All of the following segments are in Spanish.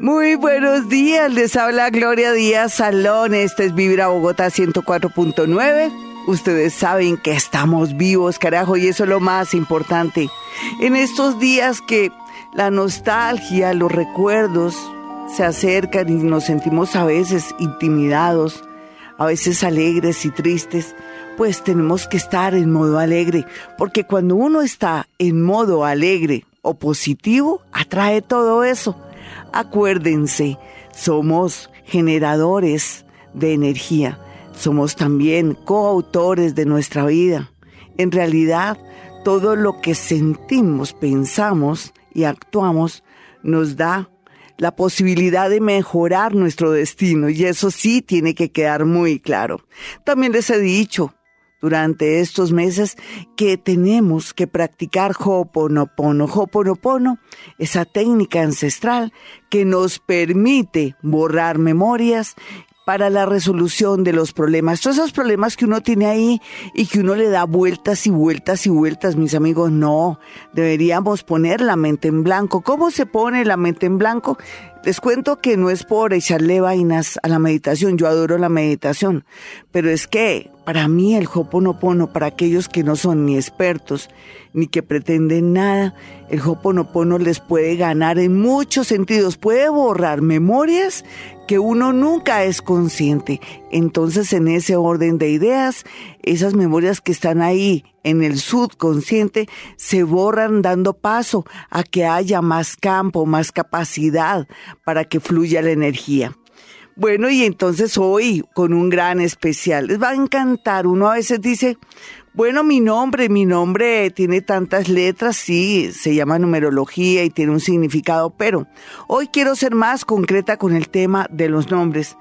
Muy buenos días, les habla Gloria Díaz Salón, este es Vibra Bogotá 104.9. Ustedes saben que estamos vivos, carajo, y eso es lo más importante. En estos días que la nostalgia, los recuerdos se acercan y nos sentimos a veces intimidados, a veces alegres y tristes, pues tenemos que estar en modo alegre, porque cuando uno está en modo alegre o positivo, atrae todo eso. Acuérdense, somos generadores de energía, somos también coautores de nuestra vida. En realidad, todo lo que sentimos, pensamos y actuamos nos da la posibilidad de mejorar nuestro destino y eso sí tiene que quedar muy claro. También les he dicho durante estos meses que tenemos que practicar Hoponopono. Hoponopono, esa técnica ancestral que nos permite borrar memorias para la resolución de los problemas. Todos esos problemas que uno tiene ahí y que uno le da vueltas y vueltas y vueltas, mis amigos, no, deberíamos poner la mente en blanco. ¿Cómo se pone la mente en blanco? Les cuento que no es por echarle vainas a la meditación, yo adoro la meditación, pero es que para mí el Hoponopono, para aquellos que no son ni expertos ni que pretenden nada, el Hoponopono les puede ganar en muchos sentidos, puede borrar memorias que uno nunca es consciente. Entonces, en ese orden de ideas, esas memorias que están ahí en el subconsciente se borran dando paso a que haya más campo, más capacidad para que fluya la energía. Bueno, y entonces hoy con un gran especial, les va a encantar. Uno a veces dice, bueno, mi nombre, mi nombre tiene tantas letras, sí, se llama numerología y tiene un significado, pero hoy quiero ser más concreta con el tema de los nombres.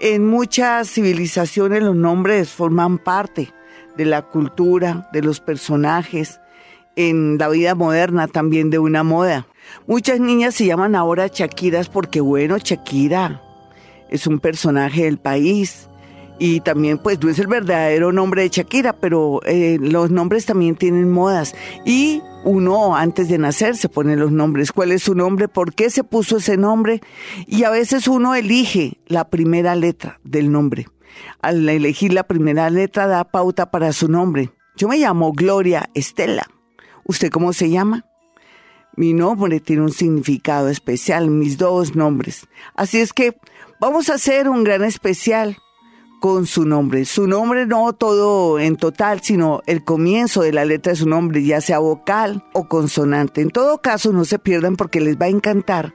En muchas civilizaciones los nombres forman parte de la cultura, de los personajes, en la vida moderna también de una moda. Muchas niñas se llaman ahora Shakiras porque, bueno, Shakira es un personaje del país y también pues no es el verdadero nombre de Shakira, pero eh, los nombres también tienen modas y uno antes de nacer se pone los nombres, cuál es su nombre, por qué se puso ese nombre y a veces uno elige la primera letra del nombre. Al elegir la primera letra da pauta para su nombre. Yo me llamo Gloria Estela. ¿Usted cómo se llama? Mi nombre tiene un significado especial, mis dos nombres. Así es que vamos a hacer un gran especial con su nombre. Su nombre no todo en total, sino el comienzo de la letra de su nombre, ya sea vocal o consonante. En todo caso, no se pierdan porque les va a encantar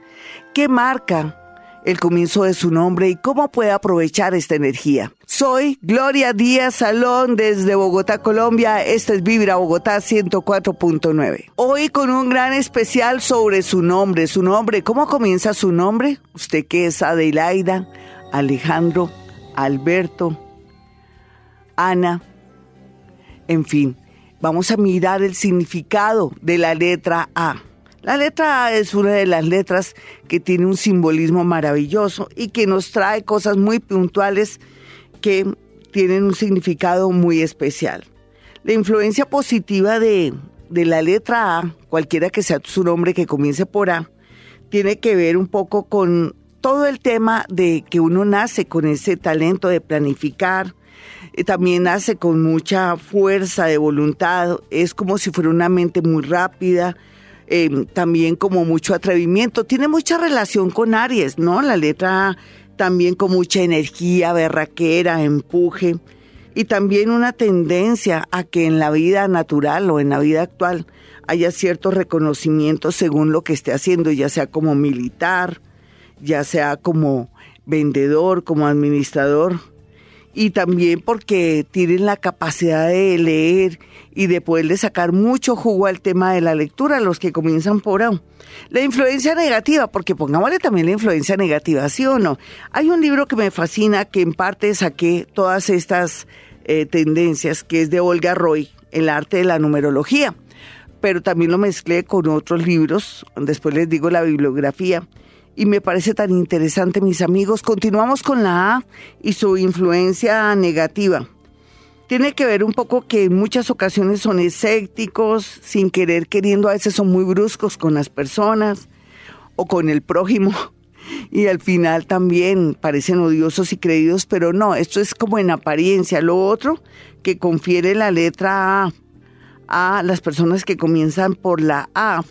qué marca el comienzo de su nombre y cómo puede aprovechar esta energía. Soy Gloria Díaz Salón desde Bogotá, Colombia. Esta es Vibra Bogotá 104.9. Hoy con un gran especial sobre su nombre. Su nombre, ¿cómo comienza su nombre? Usted que es Adelaida, Alejandro, Alberto, Ana, en fin, vamos a mirar el significado de la letra A. La letra A es una de las letras que tiene un simbolismo maravilloso y que nos trae cosas muy puntuales que tienen un significado muy especial. La influencia positiva de, de la letra A, cualquiera que sea su nombre que comience por A, tiene que ver un poco con todo el tema de que uno nace con ese talento de planificar, eh, también nace con mucha fuerza de voluntad, es como si fuera una mente muy rápida, em, también como mucho atrevimiento, tiene mucha relación con Aries, ¿no? La letra también con mucha energía, berraquera, empuje. Y también una tendencia a que en la vida natural o en la vida actual haya cierto reconocimiento según lo que esté haciendo, ya sea como militar, ya sea como vendedor, como administrador, y también porque tienen la capacidad de leer y de poderle sacar mucho jugo al tema de la lectura, los que comienzan por A. La influencia negativa, porque pongámosle también la influencia negativa, ¿sí o no? Hay un libro que me fascina, que en parte saqué todas estas eh, tendencias, que es de Olga Roy, El arte de la numerología, pero también lo mezclé con otros libros, después les digo la bibliografía y me parece tan interesante, mis amigos. Continuamos con la A y su influencia negativa. Tiene que ver un poco que en muchas ocasiones son escépticos, sin querer queriendo, a veces son muy bruscos con las personas o con el prójimo. y al final también parecen odiosos y creídos, pero no, esto es como en apariencia. Lo otro que confiere la letra A a las personas que comienzan por la A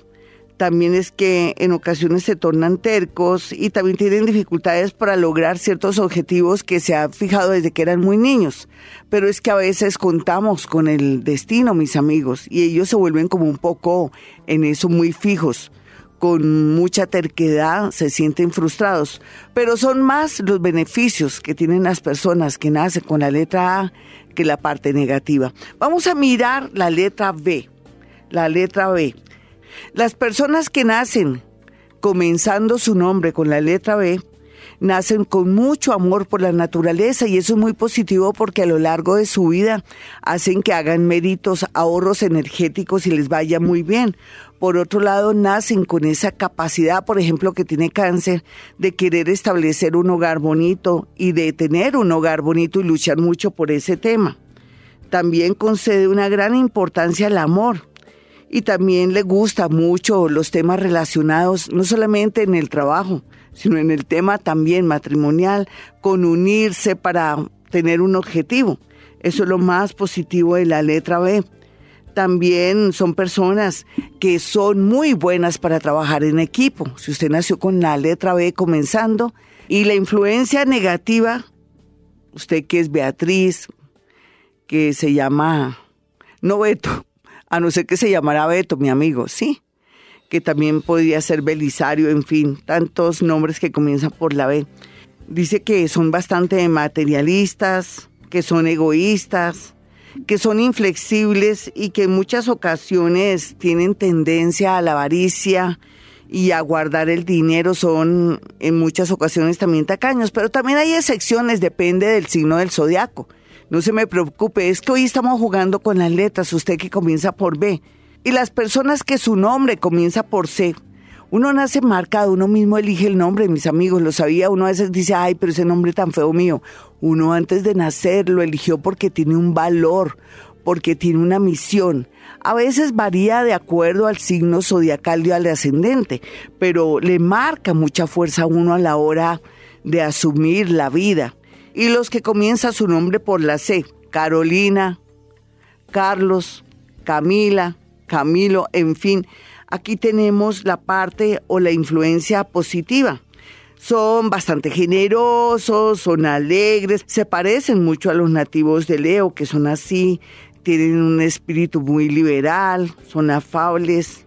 también es que en ocasiones se tornan tercos y también tienen dificultades para lograr ciertos objetivos que se han fijado desde que eran muy niños. Pero es que a veces contamos con el destino, mis amigos, y ellos se vuelven como un poco en eso muy fijos con mucha terquedad se sienten frustrados, pero son más los beneficios que tienen las personas que nacen con la letra A que la parte negativa. Vamos a mirar la letra B. La letra B. Las personas que nacen comenzando su nombre con la letra B nacen con mucho amor por la naturaleza y eso es muy positivo porque a lo largo de su vida hacen que hagan méritos, ahorros energéticos y les vaya muy bien. Por otro lado, nacen con esa capacidad, por ejemplo, que tiene cáncer, de querer establecer un hogar bonito y de tener un hogar bonito y luchar mucho por ese tema. También concede una gran importancia al amor y también le gusta mucho los temas relacionados no solamente en el trabajo, sino en el tema también matrimonial, con unirse para tener un objetivo. Eso es lo más positivo de la letra B. También son personas que son muy buenas para trabajar en equipo. Si usted nació con la letra B comenzando y la influencia negativa, usted que es Beatriz, que se llama, no Beto, a no ser que se llamara Beto, mi amigo, sí, que también podría ser Belisario, en fin, tantos nombres que comienzan por la B. Dice que son bastante materialistas, que son egoístas, que son inflexibles y que en muchas ocasiones tienen tendencia a la avaricia y a guardar el dinero, son en muchas ocasiones también tacaños, pero también hay excepciones, depende del signo del zodiaco. No se me preocupe, es que hoy estamos jugando con las letras, usted que comienza por B. Y las personas que su nombre comienza por C. Uno nace marcado, uno mismo elige el nombre, mis amigos, lo sabía, uno a veces dice, ay, pero ese nombre tan feo mío. Uno antes de nacer lo eligió porque tiene un valor, porque tiene una misión. A veces varía de acuerdo al signo zodiacal y al ascendente, pero le marca mucha fuerza a uno a la hora de asumir la vida y los que comienzan su nombre por la C, Carolina, Carlos, Camila, Camilo, en fin, aquí tenemos la parte o la influencia positiva. Son bastante generosos, son alegres, se parecen mucho a los nativos de Leo, que son así, tienen un espíritu muy liberal, son afables,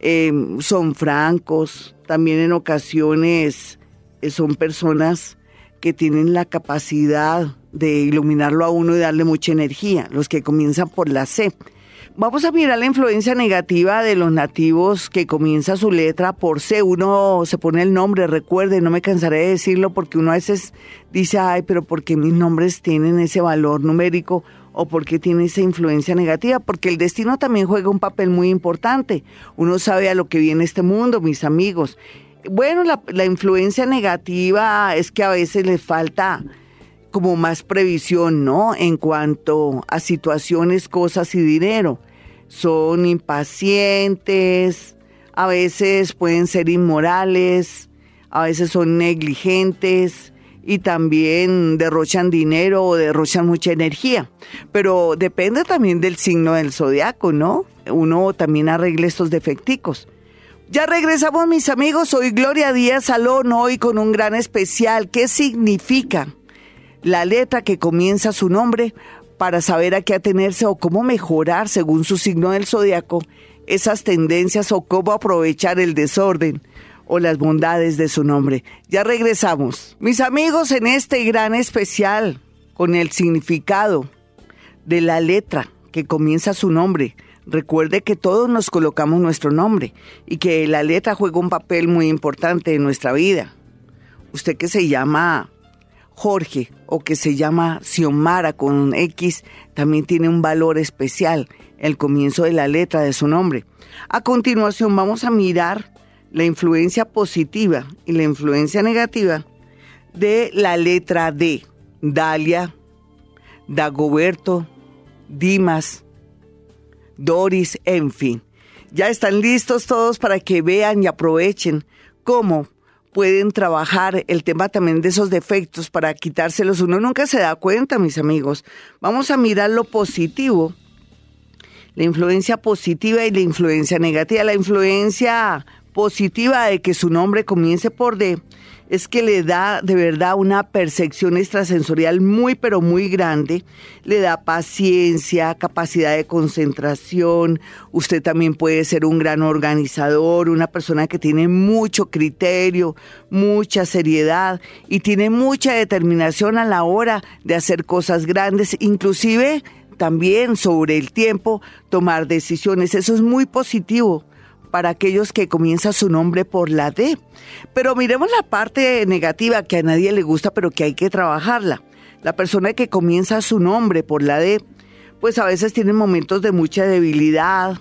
em, son francos, también en ocasiones eh, son personas que tienen la capacidad de iluminarlo a uno y darle mucha energía, los que comienzan por la C. Vamos a mirar la influencia negativa de los nativos que comienza su letra por C. Uno se pone el nombre, recuerde, no me cansaré de decirlo porque uno a veces dice, ay, pero ¿por qué mis nombres tienen ese valor numérico? o por qué tiene esa influencia negativa, porque el destino también juega un papel muy importante. Uno sabe a lo que viene este mundo, mis amigos, bueno, la, influencia negativa es que a veces les falta como más previsión, ¿no? En cuanto a situaciones, cosas y dinero. Son impacientes, a veces pueden ser inmorales, a veces son negligentes y también derrochan dinero o derrochan mucha energía. Pero depende también del signo del zodiaco, ¿no? Uno también arregle estos defecticos. Ya regresamos mis amigos, soy Gloria Díaz Salón hoy con un gran especial. ¿Qué significa la letra que comienza su nombre para saber a qué atenerse o cómo mejorar según su signo del zodiaco esas tendencias o cómo aprovechar el desorden o las bondades de su nombre? Ya regresamos. Mis amigos, en este gran especial con el significado de la letra que comienza su nombre Recuerde que todos nos colocamos nuestro nombre y que la letra juega un papel muy importante en nuestra vida. Usted que se llama Jorge o que se llama Xiomara con X también tiene un valor especial, el comienzo de la letra de su nombre. A continuación vamos a mirar la influencia positiva y la influencia negativa de la letra D. Dalia, Dagoberto, Dimas, Doris, en fin. Ya están listos todos para que vean y aprovechen cómo pueden trabajar el tema también de esos defectos para quitárselos. Uno nunca se da cuenta, mis amigos. Vamos a mirar lo positivo, la influencia positiva y la influencia negativa. La influencia positiva de que su nombre comience por D es que le da de verdad una percepción extrasensorial muy pero muy grande, le da paciencia, capacidad de concentración, usted también puede ser un gran organizador, una persona que tiene mucho criterio, mucha seriedad y tiene mucha determinación a la hora de hacer cosas grandes, inclusive también sobre el tiempo tomar decisiones, eso es muy positivo para aquellos que comienza su nombre por la D. Pero miremos la parte negativa que a nadie le gusta, pero que hay que trabajarla. La persona que comienza su nombre por la D, pues a veces tiene momentos de mucha debilidad.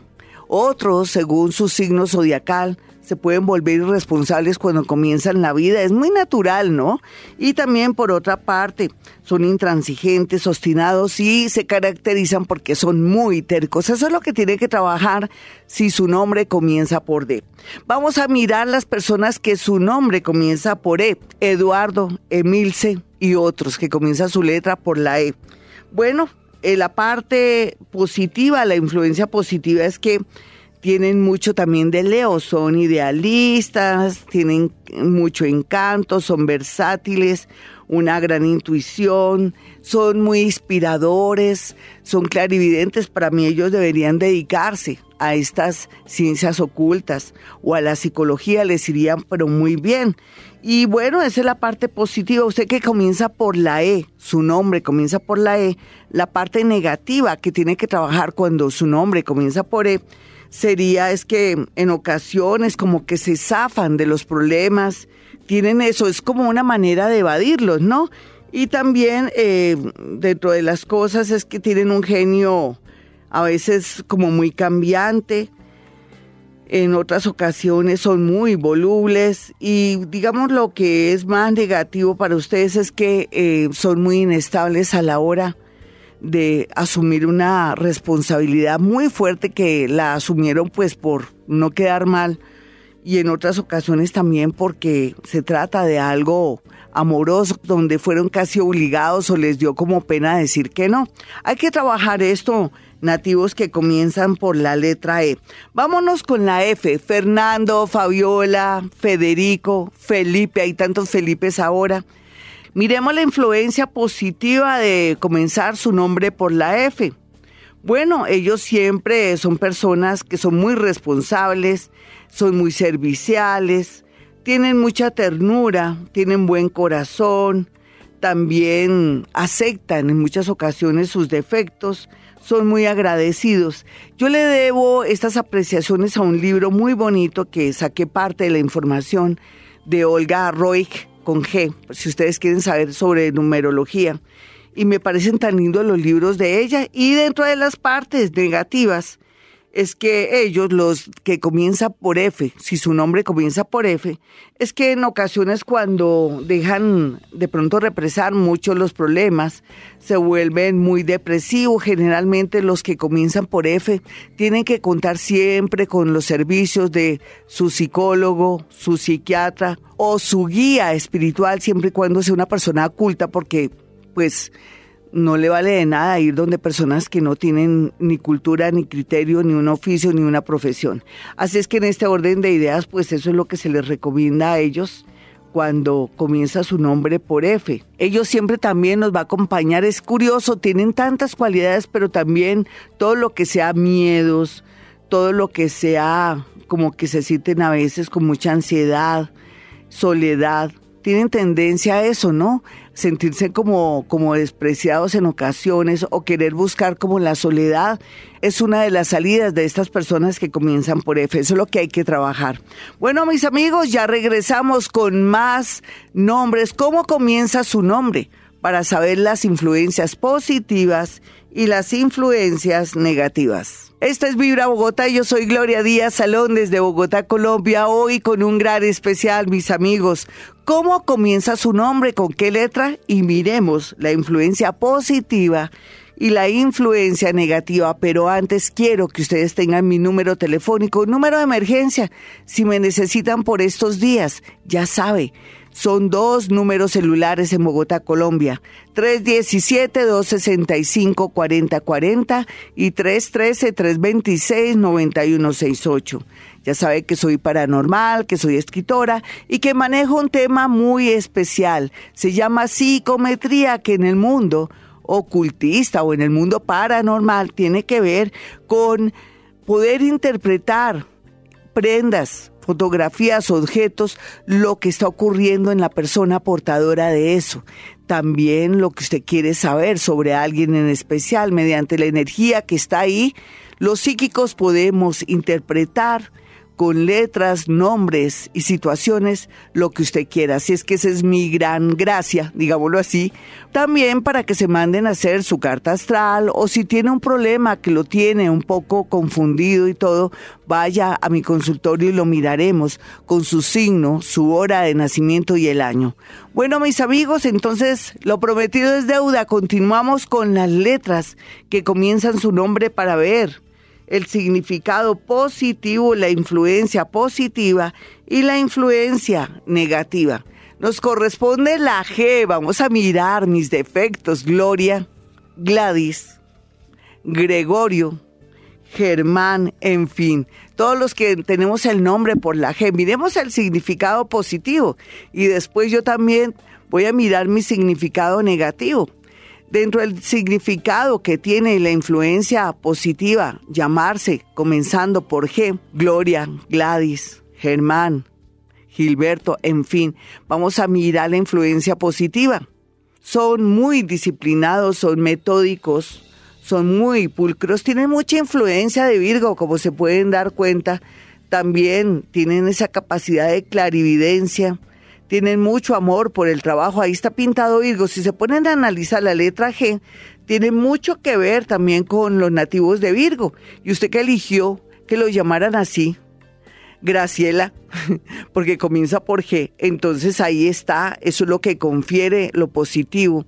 Otros, según su signo zodiacal, se pueden volver irresponsables cuando comienzan la vida. Es muy natural, ¿no? Y también por otra parte, son intransigentes, obstinados y se caracterizan porque son muy tercos. Eso es lo que tiene que trabajar si su nombre comienza por D. Vamos a mirar las personas que su nombre comienza por E. Eduardo, Emilce y otros que comienzan su letra por la E. Bueno, eh, la parte positiva, la influencia positiva es que tienen mucho también de Leo, son idealistas, tienen mucho encanto, son versátiles, una gran intuición, son muy inspiradores, son clarividentes. Para mí ellos deberían dedicarse a estas ciencias ocultas o a la psicología, les irían pero muy bien. Y bueno, esa es la parte positiva. Usted que comienza por la E, su nombre comienza por la E, la parte negativa que tiene que trabajar cuando su nombre comienza por E sería es que en ocasiones como que se zafan de los problemas, tienen eso, es como una manera de evadirlos, ¿no? Y también eh, dentro de las cosas es que tienen un genio a veces como muy cambiante, en otras ocasiones son muy volubles y digamos lo que es más negativo para ustedes es que eh, son muy inestables a la hora de asumir una responsabilidad muy fuerte que la asumieron pues por no quedar mal y en otras ocasiones también porque se trata de algo amoroso donde fueron casi obligados o les dio como pena decir que no. Hay que trabajar esto, nativos que comienzan por la letra E. Vámonos con la F. Fernando, Fabiola, Federico, Felipe, hay tantos Felipes ahora. Miremos la influencia positiva de comenzar su nombre por la F. Bueno, ellos siempre son personas que son muy responsables, son muy serviciales, tienen mucha ternura, tienen buen corazón, también aceptan en muchas ocasiones sus defectos, son muy agradecidos. Yo le debo estas apreciaciones a un libro muy bonito que saqué parte de la información de Olga Roig con G, si ustedes quieren saber sobre numerología. Y me parecen tan lindos los libros de ella. Y dentro de las partes negativas, es que ellos, los que comienzan por F, si su nombre comienza por F, es que en ocasiones cuando dejan de pronto represar mucho los problemas, se vuelven muy depresivos. Generalmente los que comienzan por F tienen que contar siempre con los servicios de su psicólogo, su psiquiatra o su guía espiritual, siempre y cuando sea una persona oculta, porque pues no le vale de nada ir donde personas que no tienen ni cultura, ni criterio, ni un oficio, ni una profesión. Así es que en este orden de ideas, pues eso es lo que se les recomienda a ellos cuando comienza su nombre por F. Ellos siempre también nos va a acompañar. Es curioso, tienen tantas cualidades, pero también todo lo que sea miedos, todo lo que sea como que se sienten a veces con mucha ansiedad, soledad, tienen tendencia a eso, ¿no? Sentirse como, como despreciados en ocasiones o querer buscar como la soledad es una de las salidas de estas personas que comienzan por F. Eso es lo que hay que trabajar. Bueno, mis amigos, ya regresamos con más nombres. ¿Cómo comienza su nombre? Para saber las influencias positivas y las influencias negativas. Esta es Vibra Bogotá y yo soy Gloria Díaz Salón desde Bogotá, Colombia, hoy con un gran especial, mis amigos. ¿Cómo comienza su nombre? ¿Con qué letra? Y miremos la influencia positiva y la influencia negativa, pero antes quiero que ustedes tengan mi número telefónico, número de emergencia, si me necesitan por estos días, ya sabe. Son dos números celulares en Bogotá, Colombia. 317-265-4040 y 313-326-9168. Ya sabe que soy paranormal, que soy escritora y que manejo un tema muy especial. Se llama psicometría, que en el mundo ocultista o en el mundo paranormal tiene que ver con poder interpretar prendas, fotografías, objetos, lo que está ocurriendo en la persona portadora de eso. También lo que usted quiere saber sobre alguien en especial mediante la energía que está ahí. Los psíquicos podemos interpretar con letras, nombres y situaciones lo que usted quiera. Así es que esa es mi gran gracia, digámoslo así. También para que se manden a hacer su carta astral o si tiene un problema que lo tiene un poco confundido y todo, vaya a mi consultorio y lo miraremos con su signo, su hora de nacimiento y el año. Bueno, mis amigos, entonces lo prometido es deuda. Continuamos con las letras que comienzan su nombre para ver el significado positivo, la influencia positiva y la influencia negativa. Nos corresponde la G, vamos a mirar mis defectos, Gloria, Gladys, Gregorio, Germán, en fin, todos los que tenemos el nombre por la G, miremos el significado positivo. Y después yo también voy a mirar mi significado negativo dentro del significado que tiene la influencia positiva, llamarse, comenzando por G, Gloria, Gladys, Germán, Gilberto, en fin, vamos a mirar la influencia positiva. Son muy disciplinados, son metódicos, son muy pulcros, tienen mucha influencia de Virgo, como se pueden dar cuenta. También tienen esa capacidad de clarividencia, tienen mucho amor por el trabajo. Ahí está pintado Virgo. Si se ponen a analizar la letra G, tiene mucho que ver también con los nativos de Virgo. Y usted que eligió que lo llamaran así, Graciela, porque comienza por G. Entonces ahí está, eso es lo que confiere lo positivo,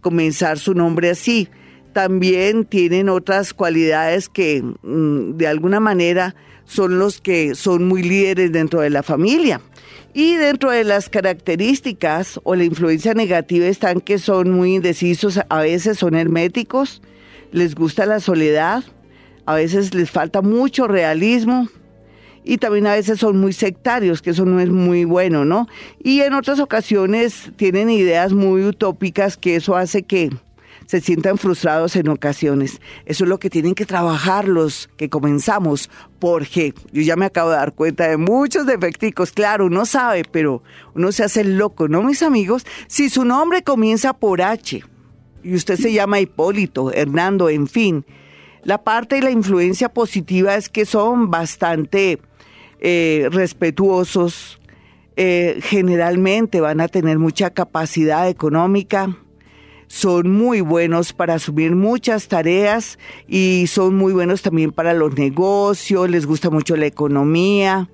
comenzar su nombre así. También tienen otras cualidades que mm, de alguna manera son los que son muy líderes dentro de la familia. Y dentro de las características o la influencia negativa están que son muy indecisos, a veces son herméticos, les gusta la soledad, a veces les falta mucho realismo y también a veces son muy sectarios, que eso no es muy bueno, ¿no? Y en otras ocasiones tienen ideas muy utópicas que eso hace que se sientan frustrados en ocasiones. Eso es lo que tienen que trabajar los que comenzamos, porque yo ya me acabo de dar cuenta de muchos defecticos. Claro, uno sabe, pero uno se hace loco, ¿no, mis amigos? Si su nombre comienza por H y usted se llama Hipólito, Hernando, en fin, la parte y la influencia positiva es que son bastante eh, respetuosos, eh, generalmente van a tener mucha capacidad económica, son muy buenos para asumir muchas tareas y son muy buenos también para los negocios, les gusta mucho la economía.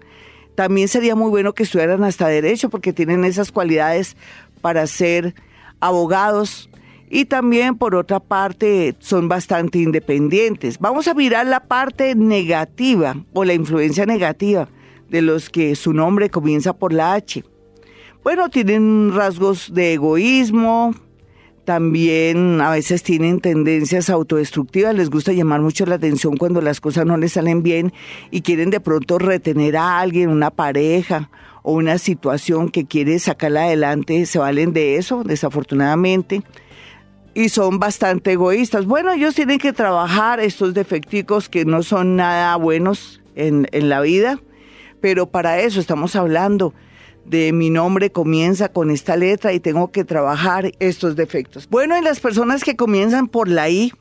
También sería muy bueno que estudiaran hasta derecho porque tienen esas cualidades para ser abogados y también por otra parte son bastante independientes. Vamos a mirar la parte negativa o la influencia negativa de los que su nombre comienza por la H. Bueno, tienen rasgos de egoísmo, también a veces tienen tendencias autodestructivas, les gusta llamar mucho la atención cuando las cosas no les salen bien y quieren de pronto retener a alguien, una pareja o una situación que quiere sacarla adelante, se valen de eso, desafortunadamente, y son bastante egoístas. Bueno, ellos tienen que trabajar estos defecticos que no son nada buenos en, en la vida, pero para eso estamos hablando de mi nombre comienza con esta letra y tengo que trabajar estos defectos. Bueno, y las personas que comienzan por la I,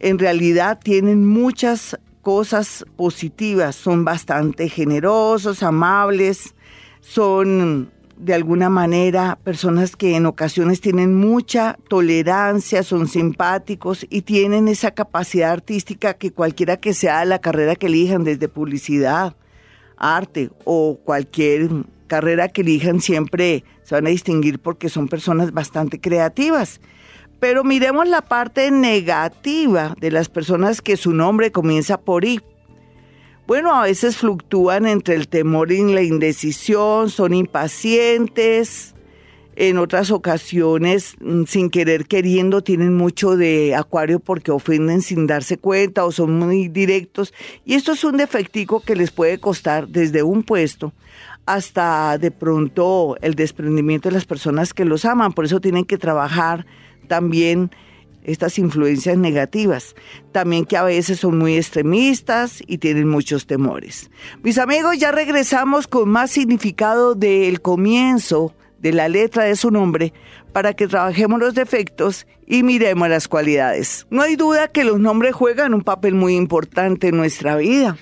en realidad tienen muchas cosas positivas, son bastante generosos, amables, son de alguna manera personas que en ocasiones tienen mucha tolerancia, son simpáticos y tienen esa capacidad artística que cualquiera que sea la carrera que elijan, desde publicidad, arte o cualquier carrera que elijan siempre se van a distinguir porque son personas bastante creativas. Pero miremos la parte negativa de las personas que su nombre comienza por I. Bueno, a veces fluctúan entre el temor y la indecisión, son impacientes, en otras ocasiones, mm, sin querer queriendo, tienen mucho de acuario porque ofenden sin darse cuenta o son muy directos. Y esto es un defectico que les puede costar desde un puesto hasta de pronto el desprendimiento de las personas que los aman. Por eso tienen que trabajar también estas influencias negativas. También que a veces son muy extremistas y tienen muchos temores. Mis amigos, ya regresamos con más significado del comienzo de la letra de su nombre para que trabajemos los defectos y miremos las cualidades. No hay duda que los nombres juegan un papel muy importante en nuestra vida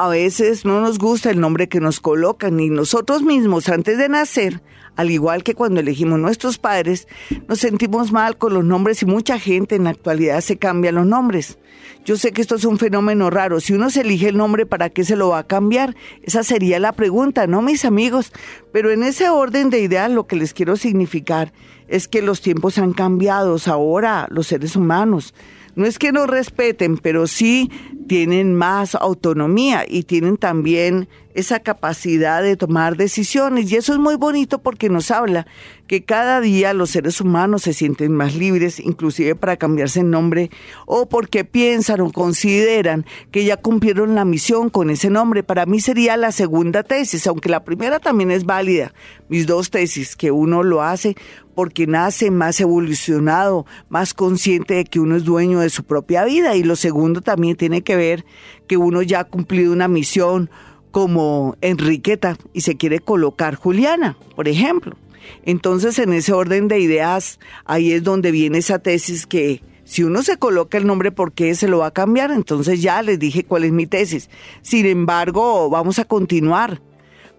a veces no nos gusta el nombre que nos colocan y nosotros mismos antes de nacer, al igual que cuando elegimos nuestros padres, nos sentimos mal con los nombres y mucha gente en la actualidad se cambia los nombres. Yo sé que esto es un fenómeno raro. Si uno se elige el nombre, ¿para qué se lo va a cambiar? Esa sería la pregunta, ¿no, mis amigos? Pero en ese orden de ideas lo que les quiero significar es que los tiempos han cambiado. Ahora los seres humanos no es que no respeten, pero sí tienen más autonomía y tienen también esa capacidad de tomar decisiones. Y eso es muy bonito porque nos habla que cada día los seres humanos se sienten más libres, inclusive para cambiarse el nombre, o porque piensan o consideran que ya cumplieron la misión con ese nombre. Para mí sería la segunda tesis, aunque la primera también es válida. Mis dos tesis, que uno lo hace porque nace más evolucionado, más consciente de que uno es dueño de su propia vida. Y lo segundo también tiene que ver que uno ya ha cumplido una misión como Enriqueta y se quiere colocar Juliana, por ejemplo. Entonces, en ese orden de ideas, ahí es donde viene esa tesis que si uno se coloca el nombre, ¿por qué se lo va a cambiar? Entonces ya les dije cuál es mi tesis. Sin embargo, vamos a continuar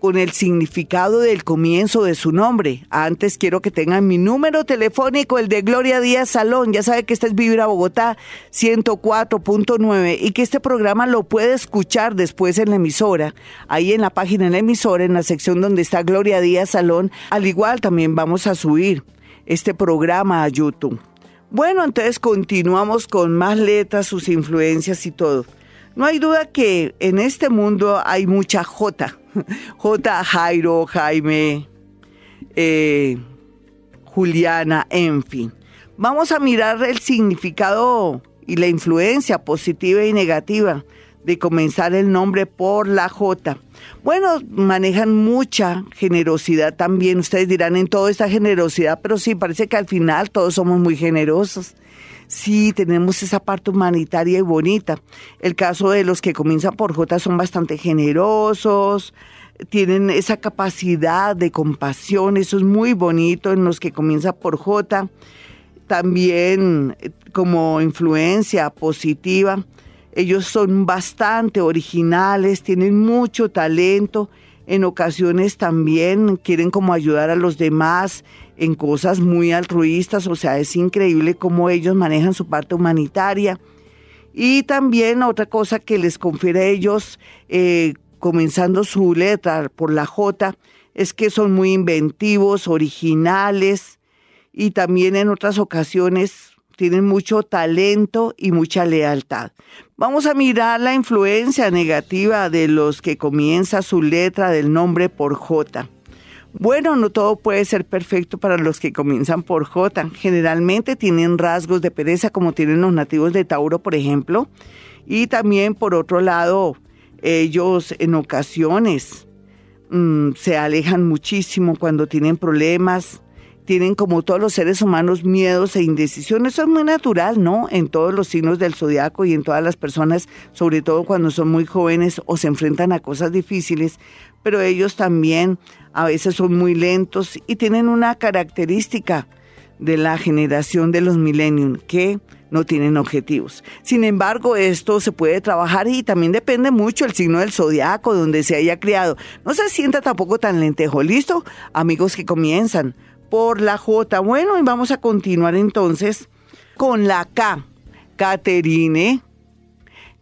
con el significado del comienzo de su nombre. Antes quiero que tengan mi número telefónico, el de Gloria Díaz Salón. Ya sabe que este es Vibra Bogotá 104.9 y que este programa lo puede escuchar después en la emisora, ahí en la página en la emisora, en la sección donde está Gloria Díaz Salón. Al igual también vamos a subir este programa a YouTube. Bueno, entonces continuamos con más letras, sus influencias y todo. No hay duda que en este mundo hay mucha J. J. Jairo, Jaime, eh, Juliana, en fin. Vamos a mirar el significado y la influencia positiva y negativa de comenzar el nombre por la J. Bueno, manejan mucha generosidad también. Ustedes dirán en toda esta generosidad, pero sí, parece que al final todos somos muy generosos. Sí, tenemos esa parte humanitaria y bonita. El caso de los que comienzan por J son bastante generosos, tienen esa capacidad de compasión, eso es muy bonito en los que comienzan por J. También eh, como influencia positiva, ellos son bastante originales, tienen mucho talento, en ocasiones también quieren como ayudar a los demás en cosas muy altruistas, o sea, es increíble cómo ellos manejan su parte humanitaria. Y también otra cosa que les confiere a ellos, eh, comenzando su letra por la J, es que son muy inventivos, originales y también en otras ocasiones tienen mucho talento y mucha lealtad. Vamos a mirar la influencia negativa de los que comienza su letra del nombre por J. Bueno, no todo puede ser perfecto para los que comienzan por J. Generalmente tienen rasgos de pereza como tienen los nativos de Tauro, por ejemplo. Y también, por otro lado, ellos en ocasiones mm, se alejan muchísimo cuando tienen problemas. Tienen como todos los seres humanos miedos e indecisión. Eso es muy natural, ¿no? En todos los signos del zodiaco y en todas las personas, sobre todo cuando son muy jóvenes o se enfrentan a cosas difíciles. Pero ellos también a veces son muy lentos y tienen una característica de la generación de los millennium que no tienen objetivos. Sin embargo, esto se puede trabajar y también depende mucho el signo del zodiaco donde se haya criado. No se sienta tampoco tan lentejo. ¿Listo? Amigos que comienzan por la J. Bueno, y vamos a continuar entonces con la K. Caterine,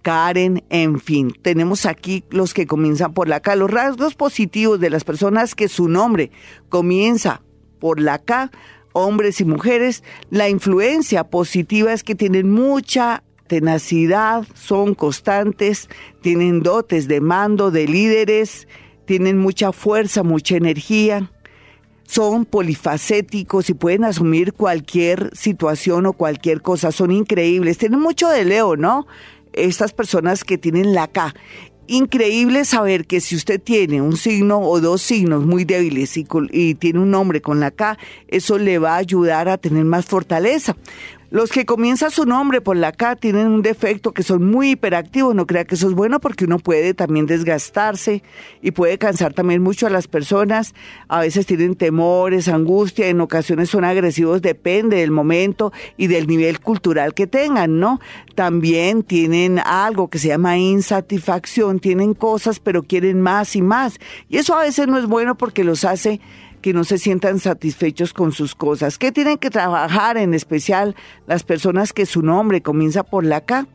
Karen, en fin. Tenemos aquí los que comienzan por la K. Los rasgos positivos de las personas que su nombre comienza por la K hombres y mujeres, la influencia positiva es que tienen mucha tenacidad, son constantes, tienen dotes de mando, de líderes, tienen mucha fuerza, mucha energía, son polifacéticos y pueden asumir cualquier situación o cualquier cosa, son increíbles, tienen mucho de Leo, ¿no? Estas personas que tienen la K increíble saber que si usted tiene un signo o dos signos muy débiles y, tiene un nombre con la K, eso le va a ayudar a tener más fortaleza. Los que comienzan su nombre por la K tienen un defecto que son muy hiperactivos. No crea que eso es bueno porque uno puede también desgastarse y puede cansar también mucho a las personas. A veces tienen temores, angustia, en ocasiones son agresivos, depende del momento y del nivel cultural que tengan, ¿no? También tienen algo que se llama insatisfacción, tienen cosas pero quieren más y más. Y eso a veces no es bueno porque los hace que no se sientan satisfechos con sus cosas. ¿Qué tienen que trabajar en especial las personas que su nombre comienza por la K?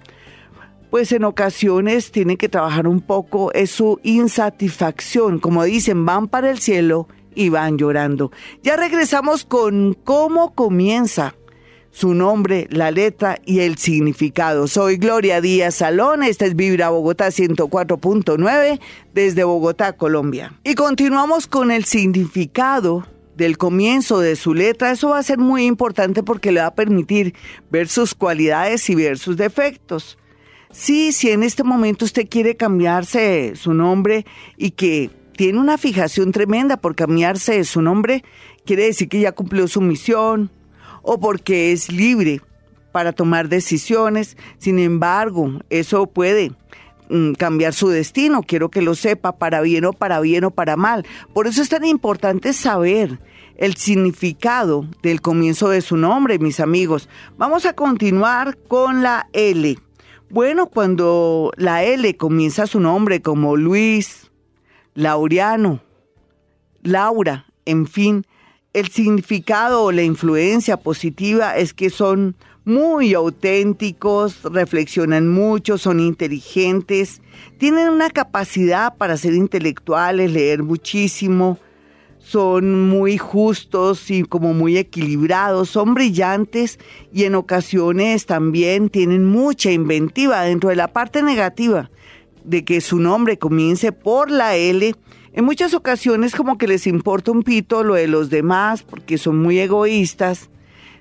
Pues en ocasiones tienen que trabajar un poco es su insatisfacción. Como dicen, van para el cielo y van llorando. Ya regresamos con cómo comienza su nombre, la letra y el significado. Soy Gloria Díaz Salón, esta es Vibra Bogotá 104.9 desde Bogotá, Colombia. Y continuamos con el significado del comienzo de su letra. Eso va a ser muy importante porque le va a permitir ver sus cualidades y ver sus defectos. Sí, si en este momento usted quiere cambiarse su nombre y que tiene una fijación tremenda por cambiarse su nombre, quiere decir que ya cumplió su misión, o porque es libre para tomar decisiones. Sin embargo, eso puede mm, cambiar su destino, quiero que lo sepa, para bien o para bien o para mal. Por eso es tan importante saber el significado del comienzo de su nombre, mis amigos. Vamos a continuar con la L. Bueno, cuando la L comienza su nombre como Luis, Laureano, Laura, en fin, el significado o la influencia positiva es que son muy auténticos, reflexionan mucho, son inteligentes, tienen una capacidad para ser intelectuales, leer muchísimo, son muy justos y como muy equilibrados, son brillantes y en ocasiones también tienen mucha inventiva dentro de la parte negativa de que su nombre comience por la L en muchas ocasiones como que les importa un pito lo de los demás porque son muy egoístas,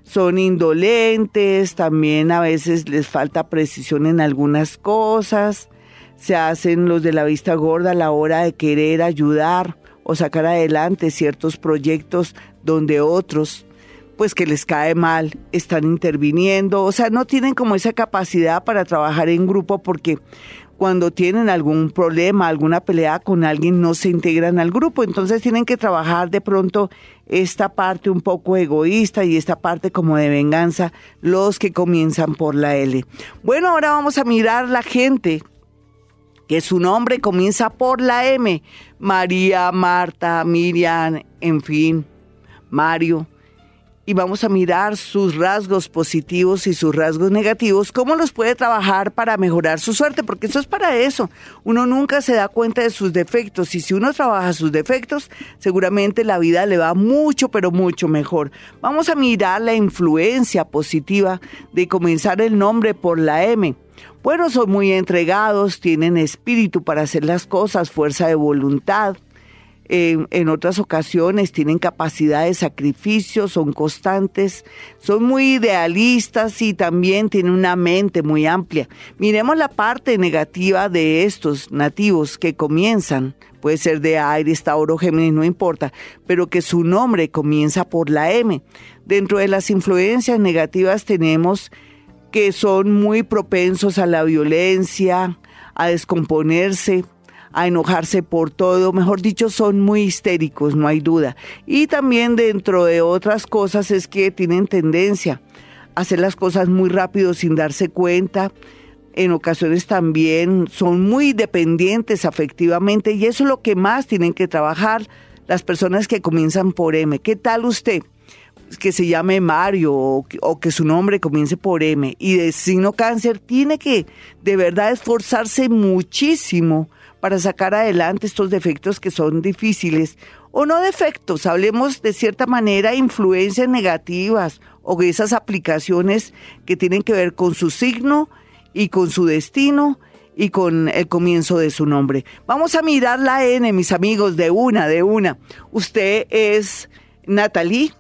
son indolentes, también a veces les falta precisión en algunas cosas, se hacen los de la vista gorda a la hora de querer ayudar o sacar adelante ciertos proyectos donde otros pues que les cae mal, están interviniendo, o sea, no tienen como esa capacidad para trabajar en grupo porque cuando tienen algún problema, alguna pelea con alguien, no se integran al grupo. Entonces tienen que trabajar de pronto esta parte un poco egoísta y esta parte como de venganza, los que comienzan por la L. Bueno, ahora vamos a mirar la gente que su nombre comienza por la M. María, Marta, Miriam, en fin, Mario y vamos a mirar sus rasgos positivos y sus rasgos negativos, cómo los puede trabajar para mejorar su suerte, porque eso es para eso. Uno nunca se da cuenta de sus defectos y si uno trabaja sus defectos, seguramente la vida le va mucho, pero mucho mejor. Vamos a mirar la influencia positiva de comenzar el nombre por la M. Bueno, son muy entregados, tienen espíritu para hacer las cosas, fuerza de voluntad en otras ocasiones tienen capacidad de sacrificio, son constantes, son muy idealistas y también tienen una mente muy amplia. Miremos la parte negativa de estos nativos que comienzan, puede ser de Aires, Tauro, Géminis, no importa, pero que su nombre comienza por la M. Dentro de las influencias negativas tenemos que son muy propensos a la violencia, a descomponerse, a enojarse por todo, mejor dicho, son muy histéricos, no hay duda. Y también dentro de otras cosas es que tienen tendencia a hacer las cosas muy rápido sin darse cuenta. En ocasiones también son muy dependientes afectivamente y eso es lo que más tienen que trabajar las personas que comienzan por M. ¿Qué tal usted? que se llame Mario o o que, su nombre comience por M y de signo cáncer, tiene que de verdad esforzarse muchísimo para sacar adelante estos defectos que son difíciles o no defectos, hablemos de cierta manera influencias negativas o esas aplicaciones que tienen que ver con su signo y con su destino y con el comienzo de su nombre. Vamos a mirar la N, mis amigos, de una, de una. Usted es Natalie,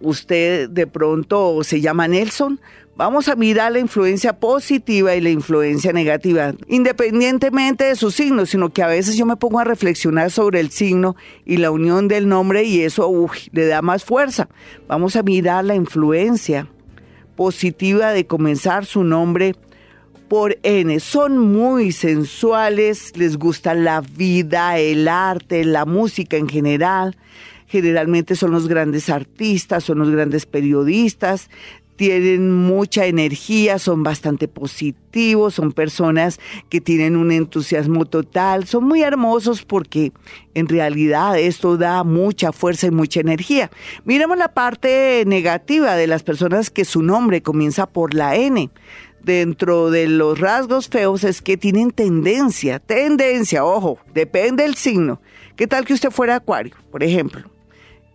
usted de pronto se llama Nelson. Vamos a mirar la influencia positiva y la influencia negativa, independientemente de su signo, sino que a veces yo me pongo a reflexionar sobre el signo y la unión del nombre y eso le da más fuerza. Vamos a mirar la influencia positiva de comenzar su nombre por N. Son muy sensuales, les gusta la vida, el arte, la música en general. Generalmente son los grandes artistas, son los grandes periodistas, tienen mucha energía, son bastante positivos, son personas que tienen un entusiasmo total, son muy hermosos porque en realidad esto da mucha fuerza y mucha energía. Miremos la parte negativa de las personas que su nombre comienza por la N dentro de los rasgos feos es que tienen tendencia, tendencia, ojo, depende del signo. ¿Qué tal que usted fuera acuario, por ejemplo?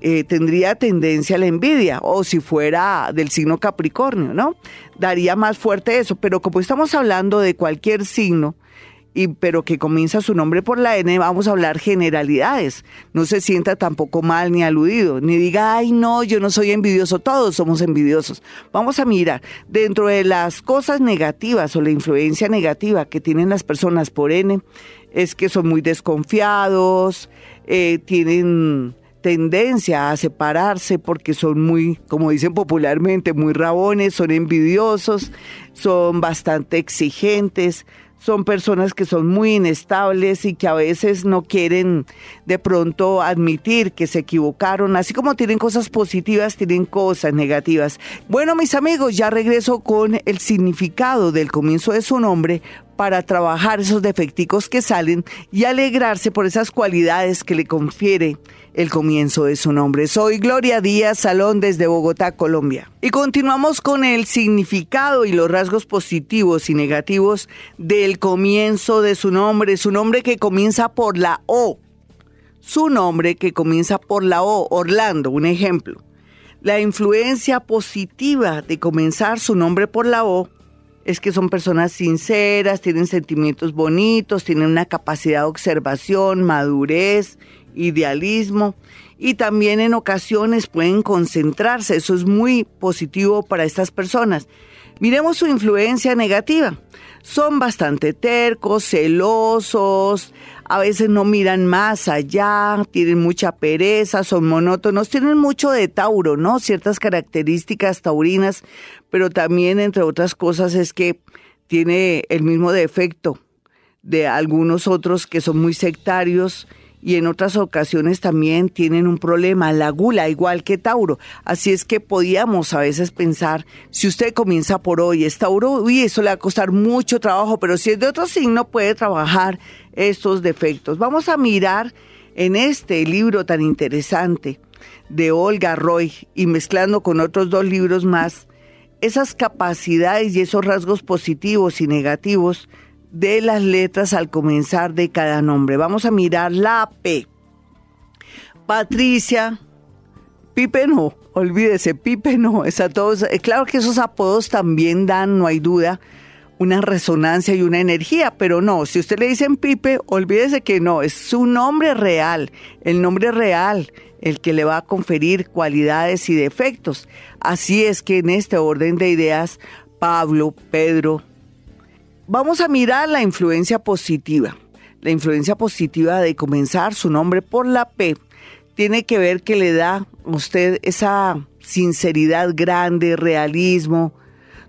Eh, tendría tendencia a la envidia, o si fuera del signo Capricornio, ¿no? Daría más fuerte eso, pero como estamos hablando de cualquier signo, y, pero que comienza su nombre por la N, vamos a hablar generalidades. No se sienta tampoco mal ni aludido, ni diga, ay no, yo no soy envidioso, todos somos envidiosos. Vamos a mirar, dentro de las cosas negativas o la influencia negativa que tienen las personas por N, es que son muy desconfiados, eh, tienen tendencia a separarse porque son muy, como dicen popularmente, muy rabones, son envidiosos, son bastante exigentes, son personas que son muy inestables y que a veces no quieren de pronto admitir que se equivocaron. Así como tienen cosas positivas, tienen cosas negativas. Bueno, mis amigos, ya regreso con el significado del comienzo de su nombre para trabajar esos defecticos que salen y alegrarse por esas cualidades que le confiere el comienzo de su nombre. Soy Gloria Díaz Salón desde Bogotá, Colombia. Y continuamos con el significado y los rasgos positivos y negativos del comienzo de su nombre, su nombre que comienza por la O. Su nombre que comienza por la O, Orlando, un ejemplo. La influencia positiva de comenzar su nombre por la O es que son personas sinceras, tienen sentimientos bonitos, tienen una capacidad de observación, madurez idealismo y también en ocasiones pueden concentrarse. Eso es muy positivo para estas personas. Miremos su influencia negativa. Son bastante tercos, celosos, a veces no miran más allá, tienen mucha pereza, son monótonos, tienen mucho de Tauro, ¿no? Ciertas características taurinas, pero también, entre otras cosas, es que tiene el mismo defecto de algunos otros que son muy sectarios y en otras ocasiones también tienen un problema, la gula, igual que Tauro. Así es que podíamos a veces pensar, si usted comienza por hoy, es Tauro, uy, eso le va a costar mucho trabajo, pero si es de otro signo, puede trabajar estos defectos. Vamos a mirar en este libro tan interesante de Olga Roy y mezclando con otros dos libros más, esas capacidades y esos rasgos positivos y negativos de las letras al comenzar de cada nombre. Vamos a mirar la P. Patricia, Pipe no, olvídese, Pipe no, es a todos. Eh, claro que esos apodos también dan, no hay duda, una resonancia y una energía, pero no, si usted le dicen Pipe, olvídese que no, es su nombre real, el nombre real, el que le va a conferir cualidades y defectos. Así es que en este orden de ideas, Pablo, Pedro, Vamos a mirar la influencia positiva. La influencia positiva de comenzar su nombre por la P tiene que ver que le da a usted esa sinceridad grande, realismo,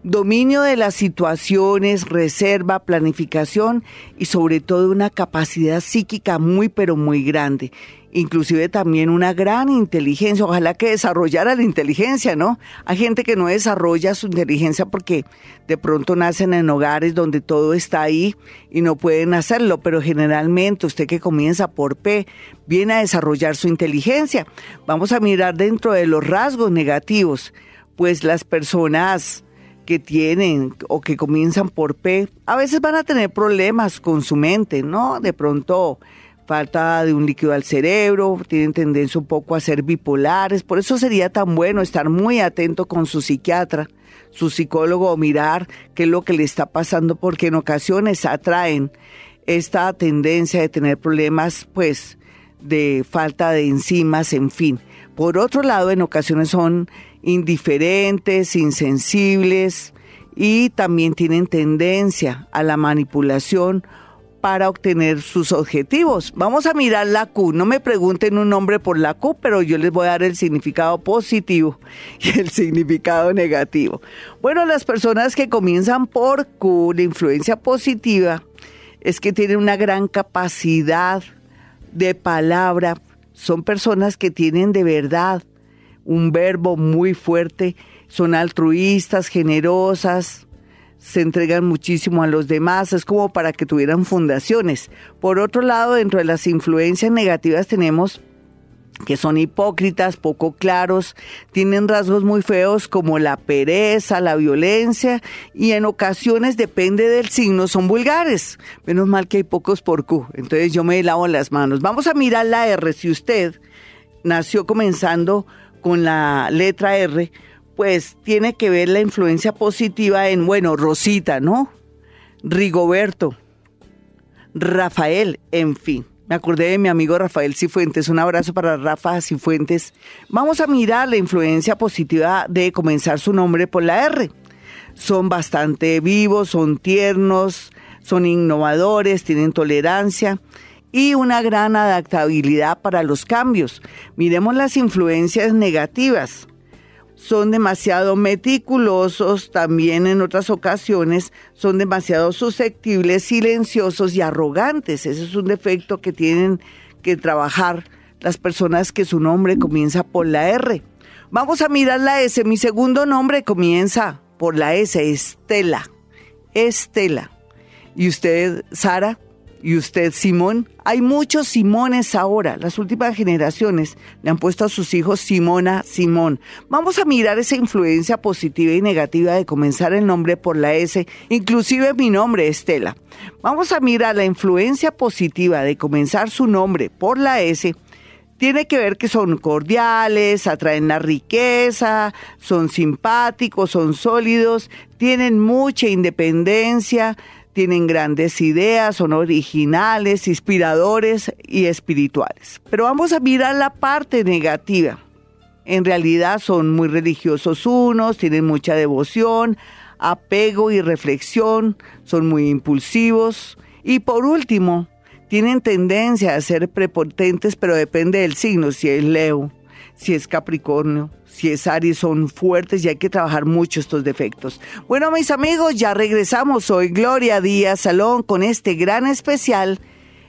dominio de las situaciones, reserva, planificación y sobre todo una capacidad psíquica muy pero muy grande inclusive también una gran inteligencia. Ojalá que desarrollara la inteligencia, ¿no? Hay gente que no desarrolla su inteligencia porque de pronto nacen en hogares donde todo está ahí y no pueden hacerlo, pero generalmente usted que comienza por P viene a desarrollar su inteligencia. Vamos a mirar dentro de los rasgos negativos, pues las personas que tienen o que comienzan por P, a veces van a tener problemas con su mente, ¿no? De pronto falta de un líquido al cerebro, tienen tendencia un poco a ser bipolares, por eso sería tan bueno estar muy atento con su psiquiatra, su psicólogo o mirar qué es lo que le está pasando, porque en ocasiones atraen esta tendencia de tener problemas, pues, de falta de enzimas, en fin. Por otro lado, en ocasiones son indiferentes, insensibles y también tienen tendencia a la manipulación para obtener sus objetivos. Vamos a mirar la Q. No me pregunten un nombre por la Q, pero yo les voy a dar el significado positivo y el significado negativo. Bueno, las personas que comienzan por Q, la influencia positiva, es que tienen una gran capacidad de palabra. Son personas que tienen de verdad un verbo muy fuerte, son altruistas, generosas, se entregan muchísimo a los demás, es como para que tuvieran fundaciones. Por otro lado, dentro de las influencias negativas tenemos que son hipócritas, poco claros, tienen rasgos muy feos como la pereza, la violencia y en ocasiones, depende del signo, son vulgares. Menos mal que hay pocos por Q, entonces yo me lavo las manos. Vamos a mirar la R. Si usted nació comenzando con la letra R, pues tiene que ver la influencia positiva en, bueno, Rosita, ¿no? Rigoberto, Rafael, en fin. Me acordé de mi amigo Rafael Cifuentes. Un abrazo para Rafa Cifuentes. Vamos a mirar la influencia positiva de comenzar su nombre por la R. Son bastante vivos, son tiernos, son innovadores, tienen tolerancia y una gran adaptabilidad para los cambios. Miremos las influencias negativas son demasiado meticulosos, también en otras ocasiones son demasiado susceptibles, silenciosos y arrogantes. Ese es un defecto que tienen que trabajar las personas que su nombre comienza por la R. Vamos a mirar la S. Mi segundo nombre comienza por la S, Estela. Estela. ¿Y usted, Sara? ¿Y usted, Simón? Hay muchos Simones ahora. Las últimas generaciones le han puesto a sus hijos Simona, Simón. Vamos a mirar esa influencia positiva y negativa de comenzar el nombre por la S, inclusive mi nombre, Estela. Vamos a mirar la influencia positiva de comenzar su nombre por la S. Tiene que ver que son cordiales, atraen la riqueza, son simpáticos, son sólidos, tienen mucha independencia, tienen grandes ideas, son originales, inspiradores y espirituales. Pero vamos a mirar la parte negativa. En realidad son muy religiosos unos, tienen mucha devoción, apego y reflexión, son muy impulsivos y por último, tienen tendencia a ser prepotentes, pero depende del signo, si es Leo, si es Capricornio, si es Aries, son fuertes y hay que trabajar mucho estos defectos. Bueno, mis amigos, ya regresamos. Hoy Gloria Díaz Salón con este gran especial,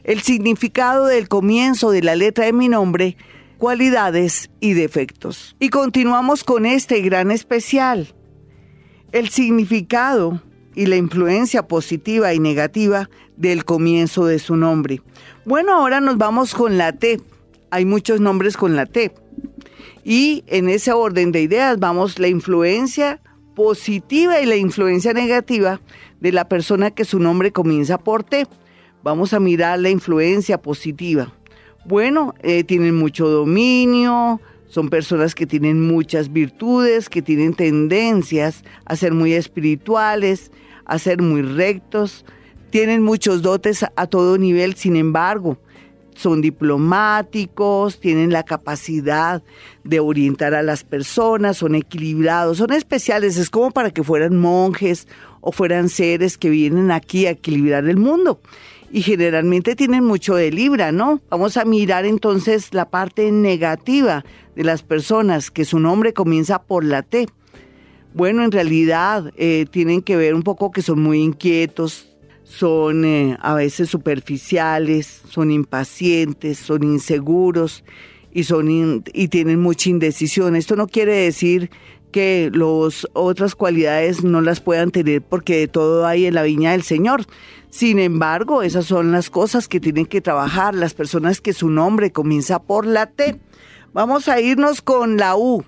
el significado del comienzo de la letra de mi nombre, cualidades y defectos. Y continuamos con este gran especial, el significado y la influencia positiva y negativa del comienzo de su nombre. Bueno, ahora nos vamos con la T. Hay muchos nombres con la T. Y en ese orden de ideas vamos la influencia positiva y la influencia negativa de la persona que su nombre comienza por T. Vamos a mirar la influencia positiva. Bueno, eh, tienen mucho dominio, son personas que tienen muchas virtudes, que tienen tendencias a ser muy espirituales, a ser muy rectos, tienen muchos dotes a todo nivel, sin embargo, son diplomáticos, tienen la capacidad de orientar a las personas, son equilibrados, son especiales, es como para que fueran monjes o fueran seres que vienen aquí a equilibrar el mundo. Y generalmente tienen mucho de Libra, ¿no? Vamos a mirar entonces la parte negativa de las personas, que su nombre comienza por la T. Bueno, en realidad eh, tienen que ver un poco que son muy inquietos, son eh, a veces superficiales, son impacientes, son inseguros y, son y tienen mucha indecisión. Esto no quiere decir que las otras cualidades no las puedan tener porque de todo hay en la viña del Señor. Sin embargo, esas son las cosas que tienen que trabajar las personas que su nombre comienza por la T. Vamos a irnos con la U.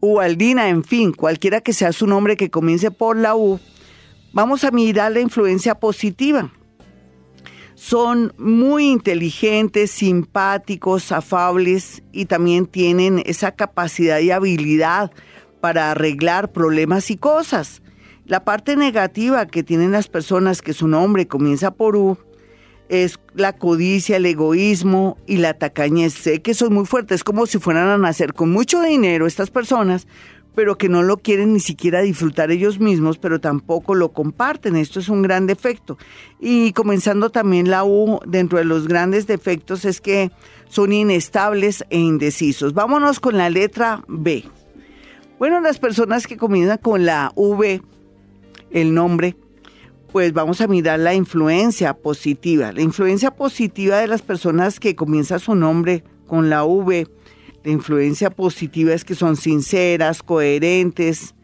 Ubaldina, en fin, cualquiera que sea su nombre que comience por la U, Vamos a mirar la influencia positiva. son muy inteligentes, simpáticos, afables y también tienen esa capacidad y habilidad para arreglar problemas y cosas. La parte negativa que tienen las personas que su nombre comienza por U es la codicia, el egoísmo y la tacañez. Sé que son muy fuertes, como si fueran a nacer con mucho dinero estas personas, pero que no lo quieren ni siquiera disfrutar ellos mismos, pero tampoco lo comparten. Esto es un gran defecto. Y comenzando también la U, dentro de los grandes defectos es que son inestables e indecisos. Vámonos con la letra B. Bueno, las personas que comienzan con la V, el nombre, pues vamos a mirar la influencia positiva. La influencia positiva de las personas que comienza su nombre con la V la influencia positiva es que son sinceras, coherentes,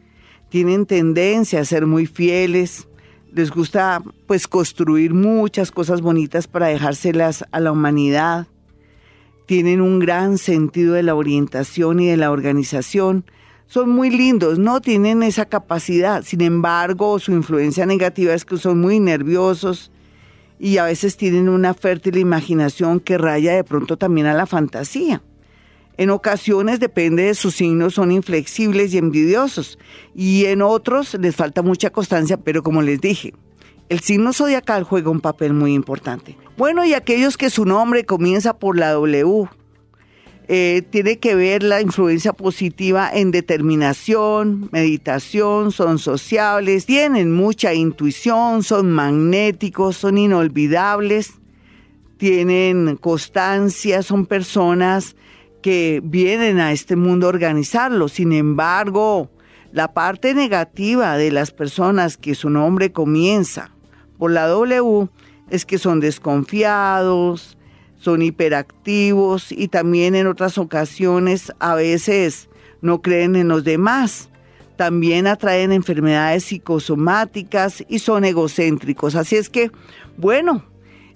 tienen tendencia a ser muy fieles, les gusta pues construir muchas cosas bonitas para dejárselas a la humanidad, tienen un gran sentido de la orientación y de la organización, son muy lindos, no tienen esa capacidad, sin embargo su influencia negativa es que son muy nerviosos y a veces tienen una fértil imaginación que raya de pronto también a la fantasía. En ocasiones, depende de sus signos, son inflexibles y envidiosos. Y en otros les falta mucha constancia, pero como les dije, el signo zodiacal juega un papel muy importante. Bueno, y aquellos que su nombre comienza por la W, eh, tiene que ver la influencia positiva en determinación, meditación, son sociables, tienen mucha intuición, son magnéticos, son inolvidables, tienen constancia, son personas que vienen a este mundo a organizarlo. Sin embargo, la parte negativa de las personas que su nombre comienza por la W es que son desconfiados, son hiperactivos y también en otras ocasiones a veces no creen en los demás. También atraen enfermedades psicosomáticas y son egocéntricos. Así es que, bueno,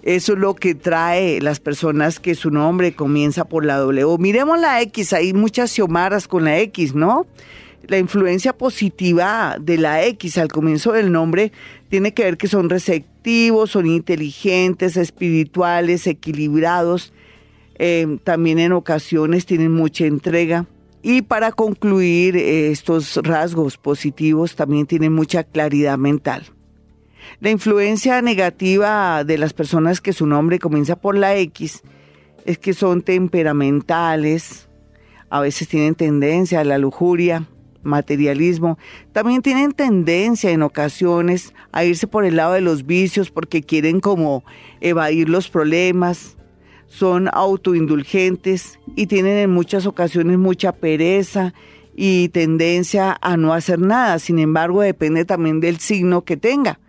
eso es lo que trae las personas que su nombre comienza por la W. Miremos la X, hay muchas xiomaras con la X, ¿no? La influencia positiva de la X al comienzo del nombre tiene que ver que son receptivos, son inteligentes, espirituales, equilibrados. Eh, también en ocasiones tienen mucha entrega. Y para concluir, eh, estos rasgos positivos también tienen mucha claridad mental. La influencia negativa de las personas que su nombre comienza por la X es que son temperamentales, a veces tienen tendencia a la lujuria, materialismo, también tienen tendencia en ocasiones a irse por el lado de los vicios porque quieren como evadir los problemas, son autoindulgentes y tienen en muchas ocasiones mucha pereza y tendencia a no hacer nada. Sin embargo, depende también del signo que tenga.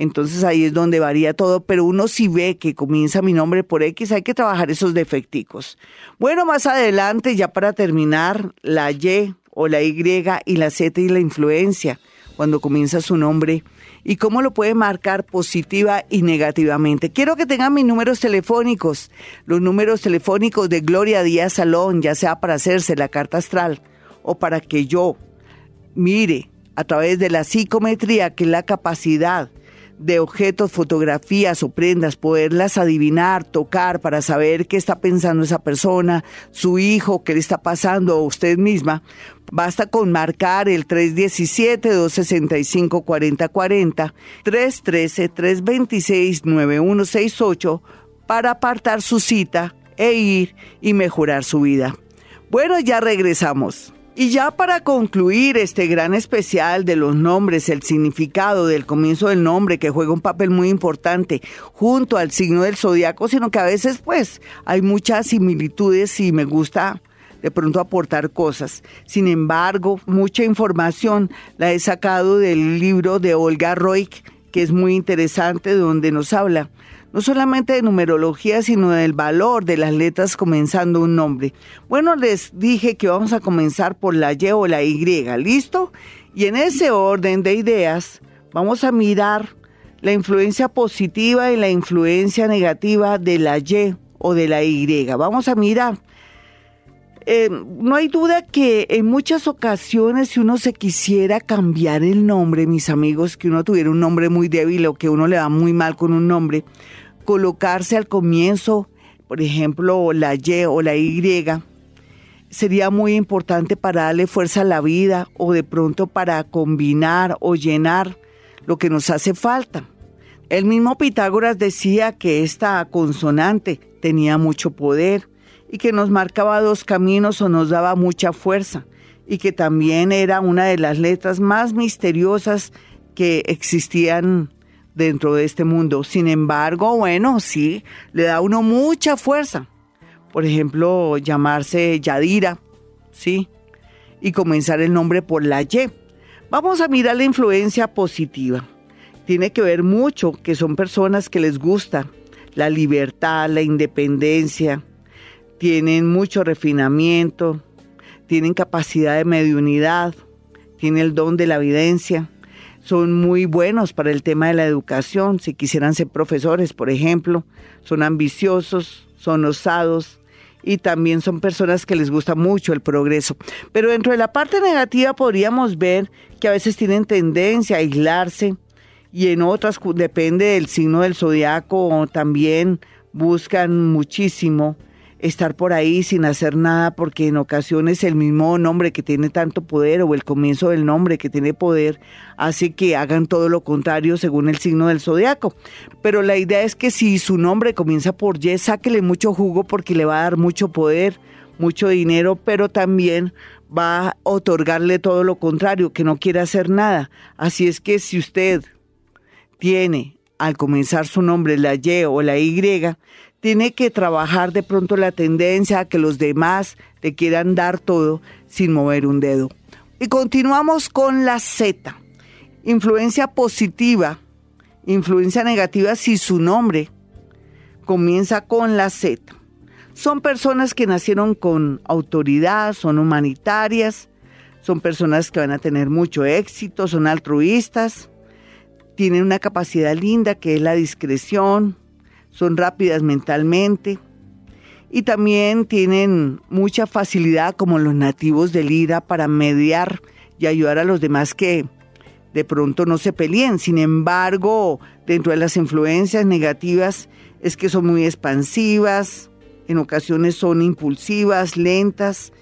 Entonces ahí es donde varía todo, pero uno si ve que comienza mi nombre por X, hay que trabajar esos defecticos. Bueno, más adelante, ya para terminar, la Y o la Y y la Z y la influencia, cuando comienza su nombre y cómo lo puede marcar positiva y negativamente. Quiero que tengan mis números telefónicos, los números telefónicos de Gloria Díaz Salón, ya sea para hacerse la carta astral o para que yo mire a través de la psicometría, que es la capacidad de objetos, fotografías o prendas, poderlas adivinar, tocar para saber qué está pensando esa persona, su hijo, qué le está pasando o usted misma, basta con marcar el 317-265-4040, 313-326-9168 para apartar su cita e ir y mejorar su vida. Bueno, ya regresamos. Y ya para concluir este gran especial de los nombres, el significado del comienzo del nombre que juega un papel muy importante junto al signo del zodiaco, sino que a veces pues hay muchas similitudes y me gusta de pronto aportar cosas. Sin embargo, mucha información la he sacado del libro de Olga Roig, que es muy interesante, donde nos habla no solamente de numerología, sino del valor de las letras comenzando un nombre. Bueno, les dije que vamos a comenzar por la Y o la Y, ¿listo? Y en ese orden de ideas, vamos a mirar la influencia positiva y la influencia negativa de la Y o de la Y. Vamos a mirar. Eh, no hay duda que en muchas ocasiones si uno se quisiera cambiar el nombre, mis amigos, que uno tuviera un nombre muy débil o que uno le va muy mal con un nombre, colocarse al comienzo, por ejemplo, la Y o la Y, sería muy importante para darle fuerza a la vida o de pronto para combinar o llenar lo que nos hace falta. El mismo Pitágoras decía que esta consonante tenía mucho poder y que nos marcaba dos caminos o nos daba mucha fuerza y que también era una de las letras más misteriosas que existían dentro de este mundo. Sin embargo, bueno, sí, le da a uno mucha fuerza. Por ejemplo, llamarse Yadira, ¿sí? Y comenzar el nombre por la Y. Vamos a mirar la influencia positiva. Tiene que ver mucho que son personas que les gusta la libertad, la independencia, tienen mucho refinamiento, tienen capacidad de mediunidad, tienen el don de la evidencia, son muy buenos para el tema de la educación, si quisieran ser profesores, por ejemplo, son ambiciosos, son osados, y también son personas que les gusta mucho el progreso. Pero dentro de la parte negativa podríamos ver que a veces tienen tendencia a aislarse y en otras, depende del signo del zodiaco, también buscan muchísimo estar por ahí sin hacer nada porque en ocasiones el mismo nombre que tiene tanto poder o el comienzo del nombre que tiene poder hace que hagan todo lo contrario según el signo del zodiaco. Pero la idea es que si su nombre comienza por Y, sáquele mucho jugo porque le va a dar mucho poder, mucho dinero, pero también va a otorgarle todo lo contrario, que no quiere hacer nada. Así es que si usted tiene al comenzar su nombre la Y o la Y, tiene que trabajar de pronto la tendencia a que los demás le quieran dar todo sin mover un dedo. Y continuamos con la Z. Influencia positiva, influencia negativa si su nombre comienza con la Z. Son personas que nacieron con autoridad, son humanitarias, son personas que van a tener mucho éxito, son altruistas, tienen una capacidad linda que es la discreción, son rápidas mentalmente y también tienen mucha facilidad como los nativos del IRA para mediar y ayudar a los demás que de pronto no se peleen. Sin embargo, dentro de las influencias negativas es que son muy expansivas, en ocasiones son impulsivas, lentas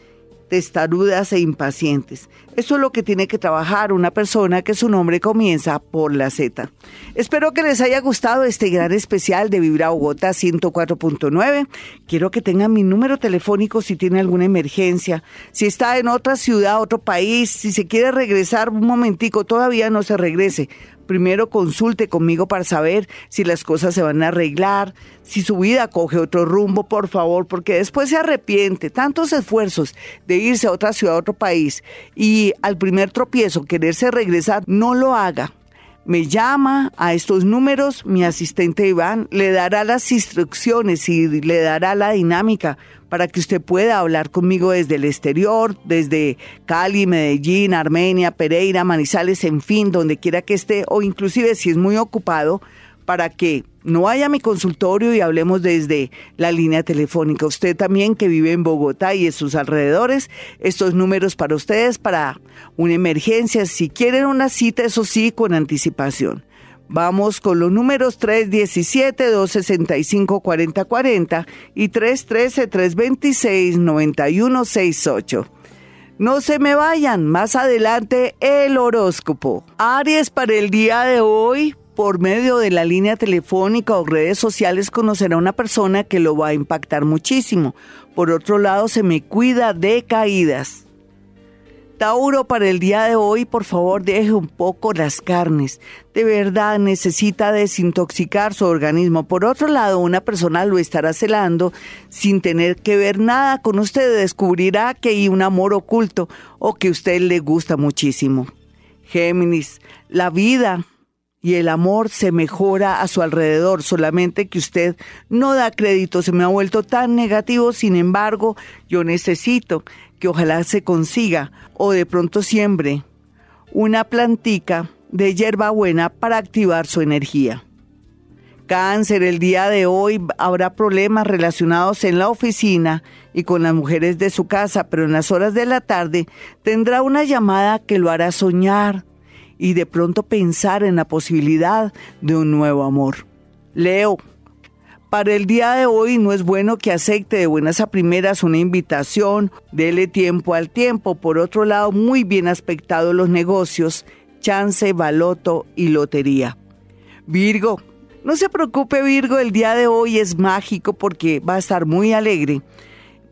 testarudas e impacientes. Eso es lo que tiene que trabajar una persona que su nombre comienza por la Z. Espero que les haya gustado este gran especial de Vibra Bogotá 104.9. Quiero que tengan mi número telefónico si tiene alguna emergencia, si está en otra ciudad, otro país, si se quiere regresar un momentico, todavía no se regrese primero consulte conmigo para saber si las cosas se van a arreglar, si su vida coge otro rumbo, por favor, porque después se arrepiente. Tantos esfuerzos de irse a otra ciudad, a otro país, y al primer tropiezo quererse regresar, no lo haga me llama a estos números, mi asistente Iván le dará las instrucciones y le dará la dinámica para que usted pueda hablar conmigo desde el exterior, desde Cali, Medellín, Armenia, Pereira, Manizales, en fin, donde quiera que esté, o inclusive si es muy ocupado, para que no vaya a mi consultorio y hablemos desde la línea telefónica. Usted también que vive en Bogotá y en sus alrededores, estos números para ustedes para una emergencia. Si quieren una cita, eso sí, con anticipación. Vamos con los números 317-265-4040 y 313-326-9168. No se me vayan, más adelante el horóscopo. Aries para el día de hoy, por medio de la línea telefónica o redes sociales conocerá a una persona que lo va a impactar muchísimo. Por otro lado, se me cuida de caídas. Tauro, para el día de hoy, por favor, deje un poco las carnes. De verdad necesita desintoxicar su organismo. Por otro lado, una persona lo estará celando sin tener que ver nada con usted. Descubrirá que hay un amor oculto o que a usted le gusta muchísimo. Géminis, la vida y el amor se mejora a su alrededor, solamente que usted no da crédito, se me ha vuelto tan negativo, sin embargo, yo necesito que ojalá se consiga o de pronto siembre una plantica de hierbabuena para activar su energía. Cáncer, el día de hoy habrá problemas relacionados en la oficina y con las mujeres de su casa, pero en las horas de la tarde tendrá una llamada que lo hará soñar, y de pronto pensar en la posibilidad de un nuevo amor. Leo, Para el día de hoy no es bueno que acepte de buenas a primeras una invitación, dele tiempo al tiempo. Por otro lado, muy bien aspectados los negocios, chance, baloto y lotería. Virgo, no se preocupe Virgo, el día de hoy es mágico porque va a estar muy alegre.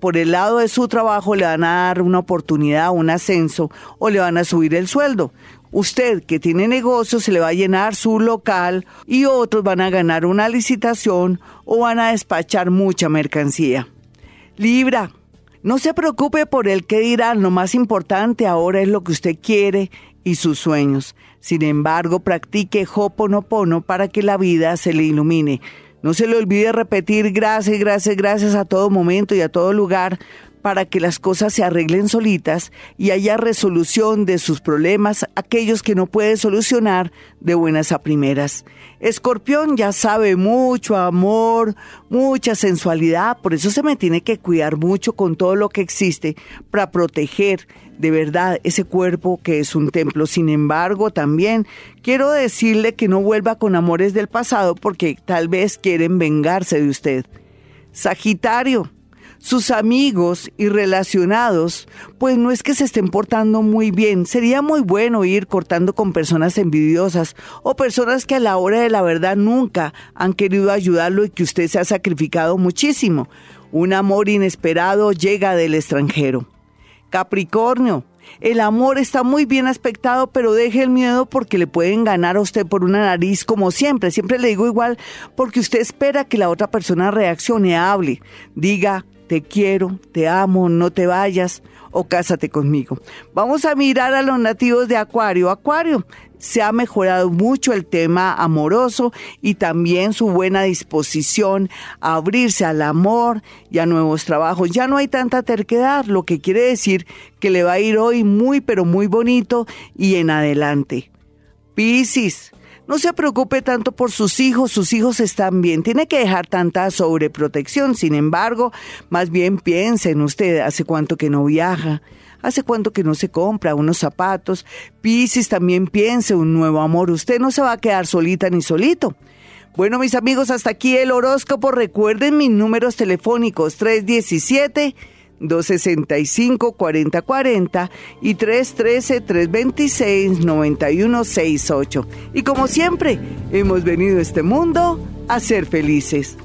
Por el lado de su trabajo le van a dar una oportunidad, un ascenso o le van a subir el sueldo. Usted que tiene negocio se le va a llenar su local y otros van a ganar una licitación o van a despachar mucha mercancía. Libra, no se preocupe por el que dirán, lo más importante ahora es lo que usted quiere y sus sueños. Sin embargo, practique Hoponopono para que la vida se le ilumine. No se le olvide repetir gracias, gracias, gracias a todo momento y a todo lugar para que las cosas se arreglen solitas y haya resolución de sus problemas, aquellos que no puede solucionar de buenas a primeras. Escorpión ya sabe mucho amor, mucha sensualidad, por eso se me tiene que cuidar mucho con todo lo que existe para proteger de verdad ese cuerpo que es un templo. Sin embargo, también quiero decirle que no vuelva con amores del pasado porque tal vez quieren vengarse de usted. Sagitario, sus amigos y relacionados, pues no es que se estén portando muy bien. Sería muy bueno ir cortando con personas envidiosas o personas que a la hora de la verdad nunca han querido ayudarlo y que usted se ha sacrificado muchísimo. Un amor inesperado llega del extranjero. Capricornio, el amor está muy bien aspectado, pero deje el miedo porque le pueden ganar a usted por una nariz como siempre. Siempre le digo igual porque usted espera que la otra persona reaccione, hable, diga te quiero, te amo, no te vayas o cásate conmigo. Vamos a mirar a los nativos de Acuario. Acuario, se ha mejorado mucho el tema amoroso y también su buena disposición a abrirse al amor y a nuevos trabajos. Ya no hay tanta terquedad, lo que quiere decir que le va a ir hoy muy pero muy bonito y en adelante. Piscis, no se preocupe tanto por sus hijos, sus hijos están bien. Tiene que dejar tanta sobreprotección. Sin embargo, más bien piense en usted, hace cuánto que no viaja, hace cuánto que no se compra unos zapatos. Piscis también piense un nuevo amor. Usted no se va a quedar solita ni solito. Bueno, mis amigos, hasta aquí el horóscopo. Recuerden mis números telefónicos 317 265-4040 y 313-326-9168. Y como siempre, hemos venido a este mundo a ser felices.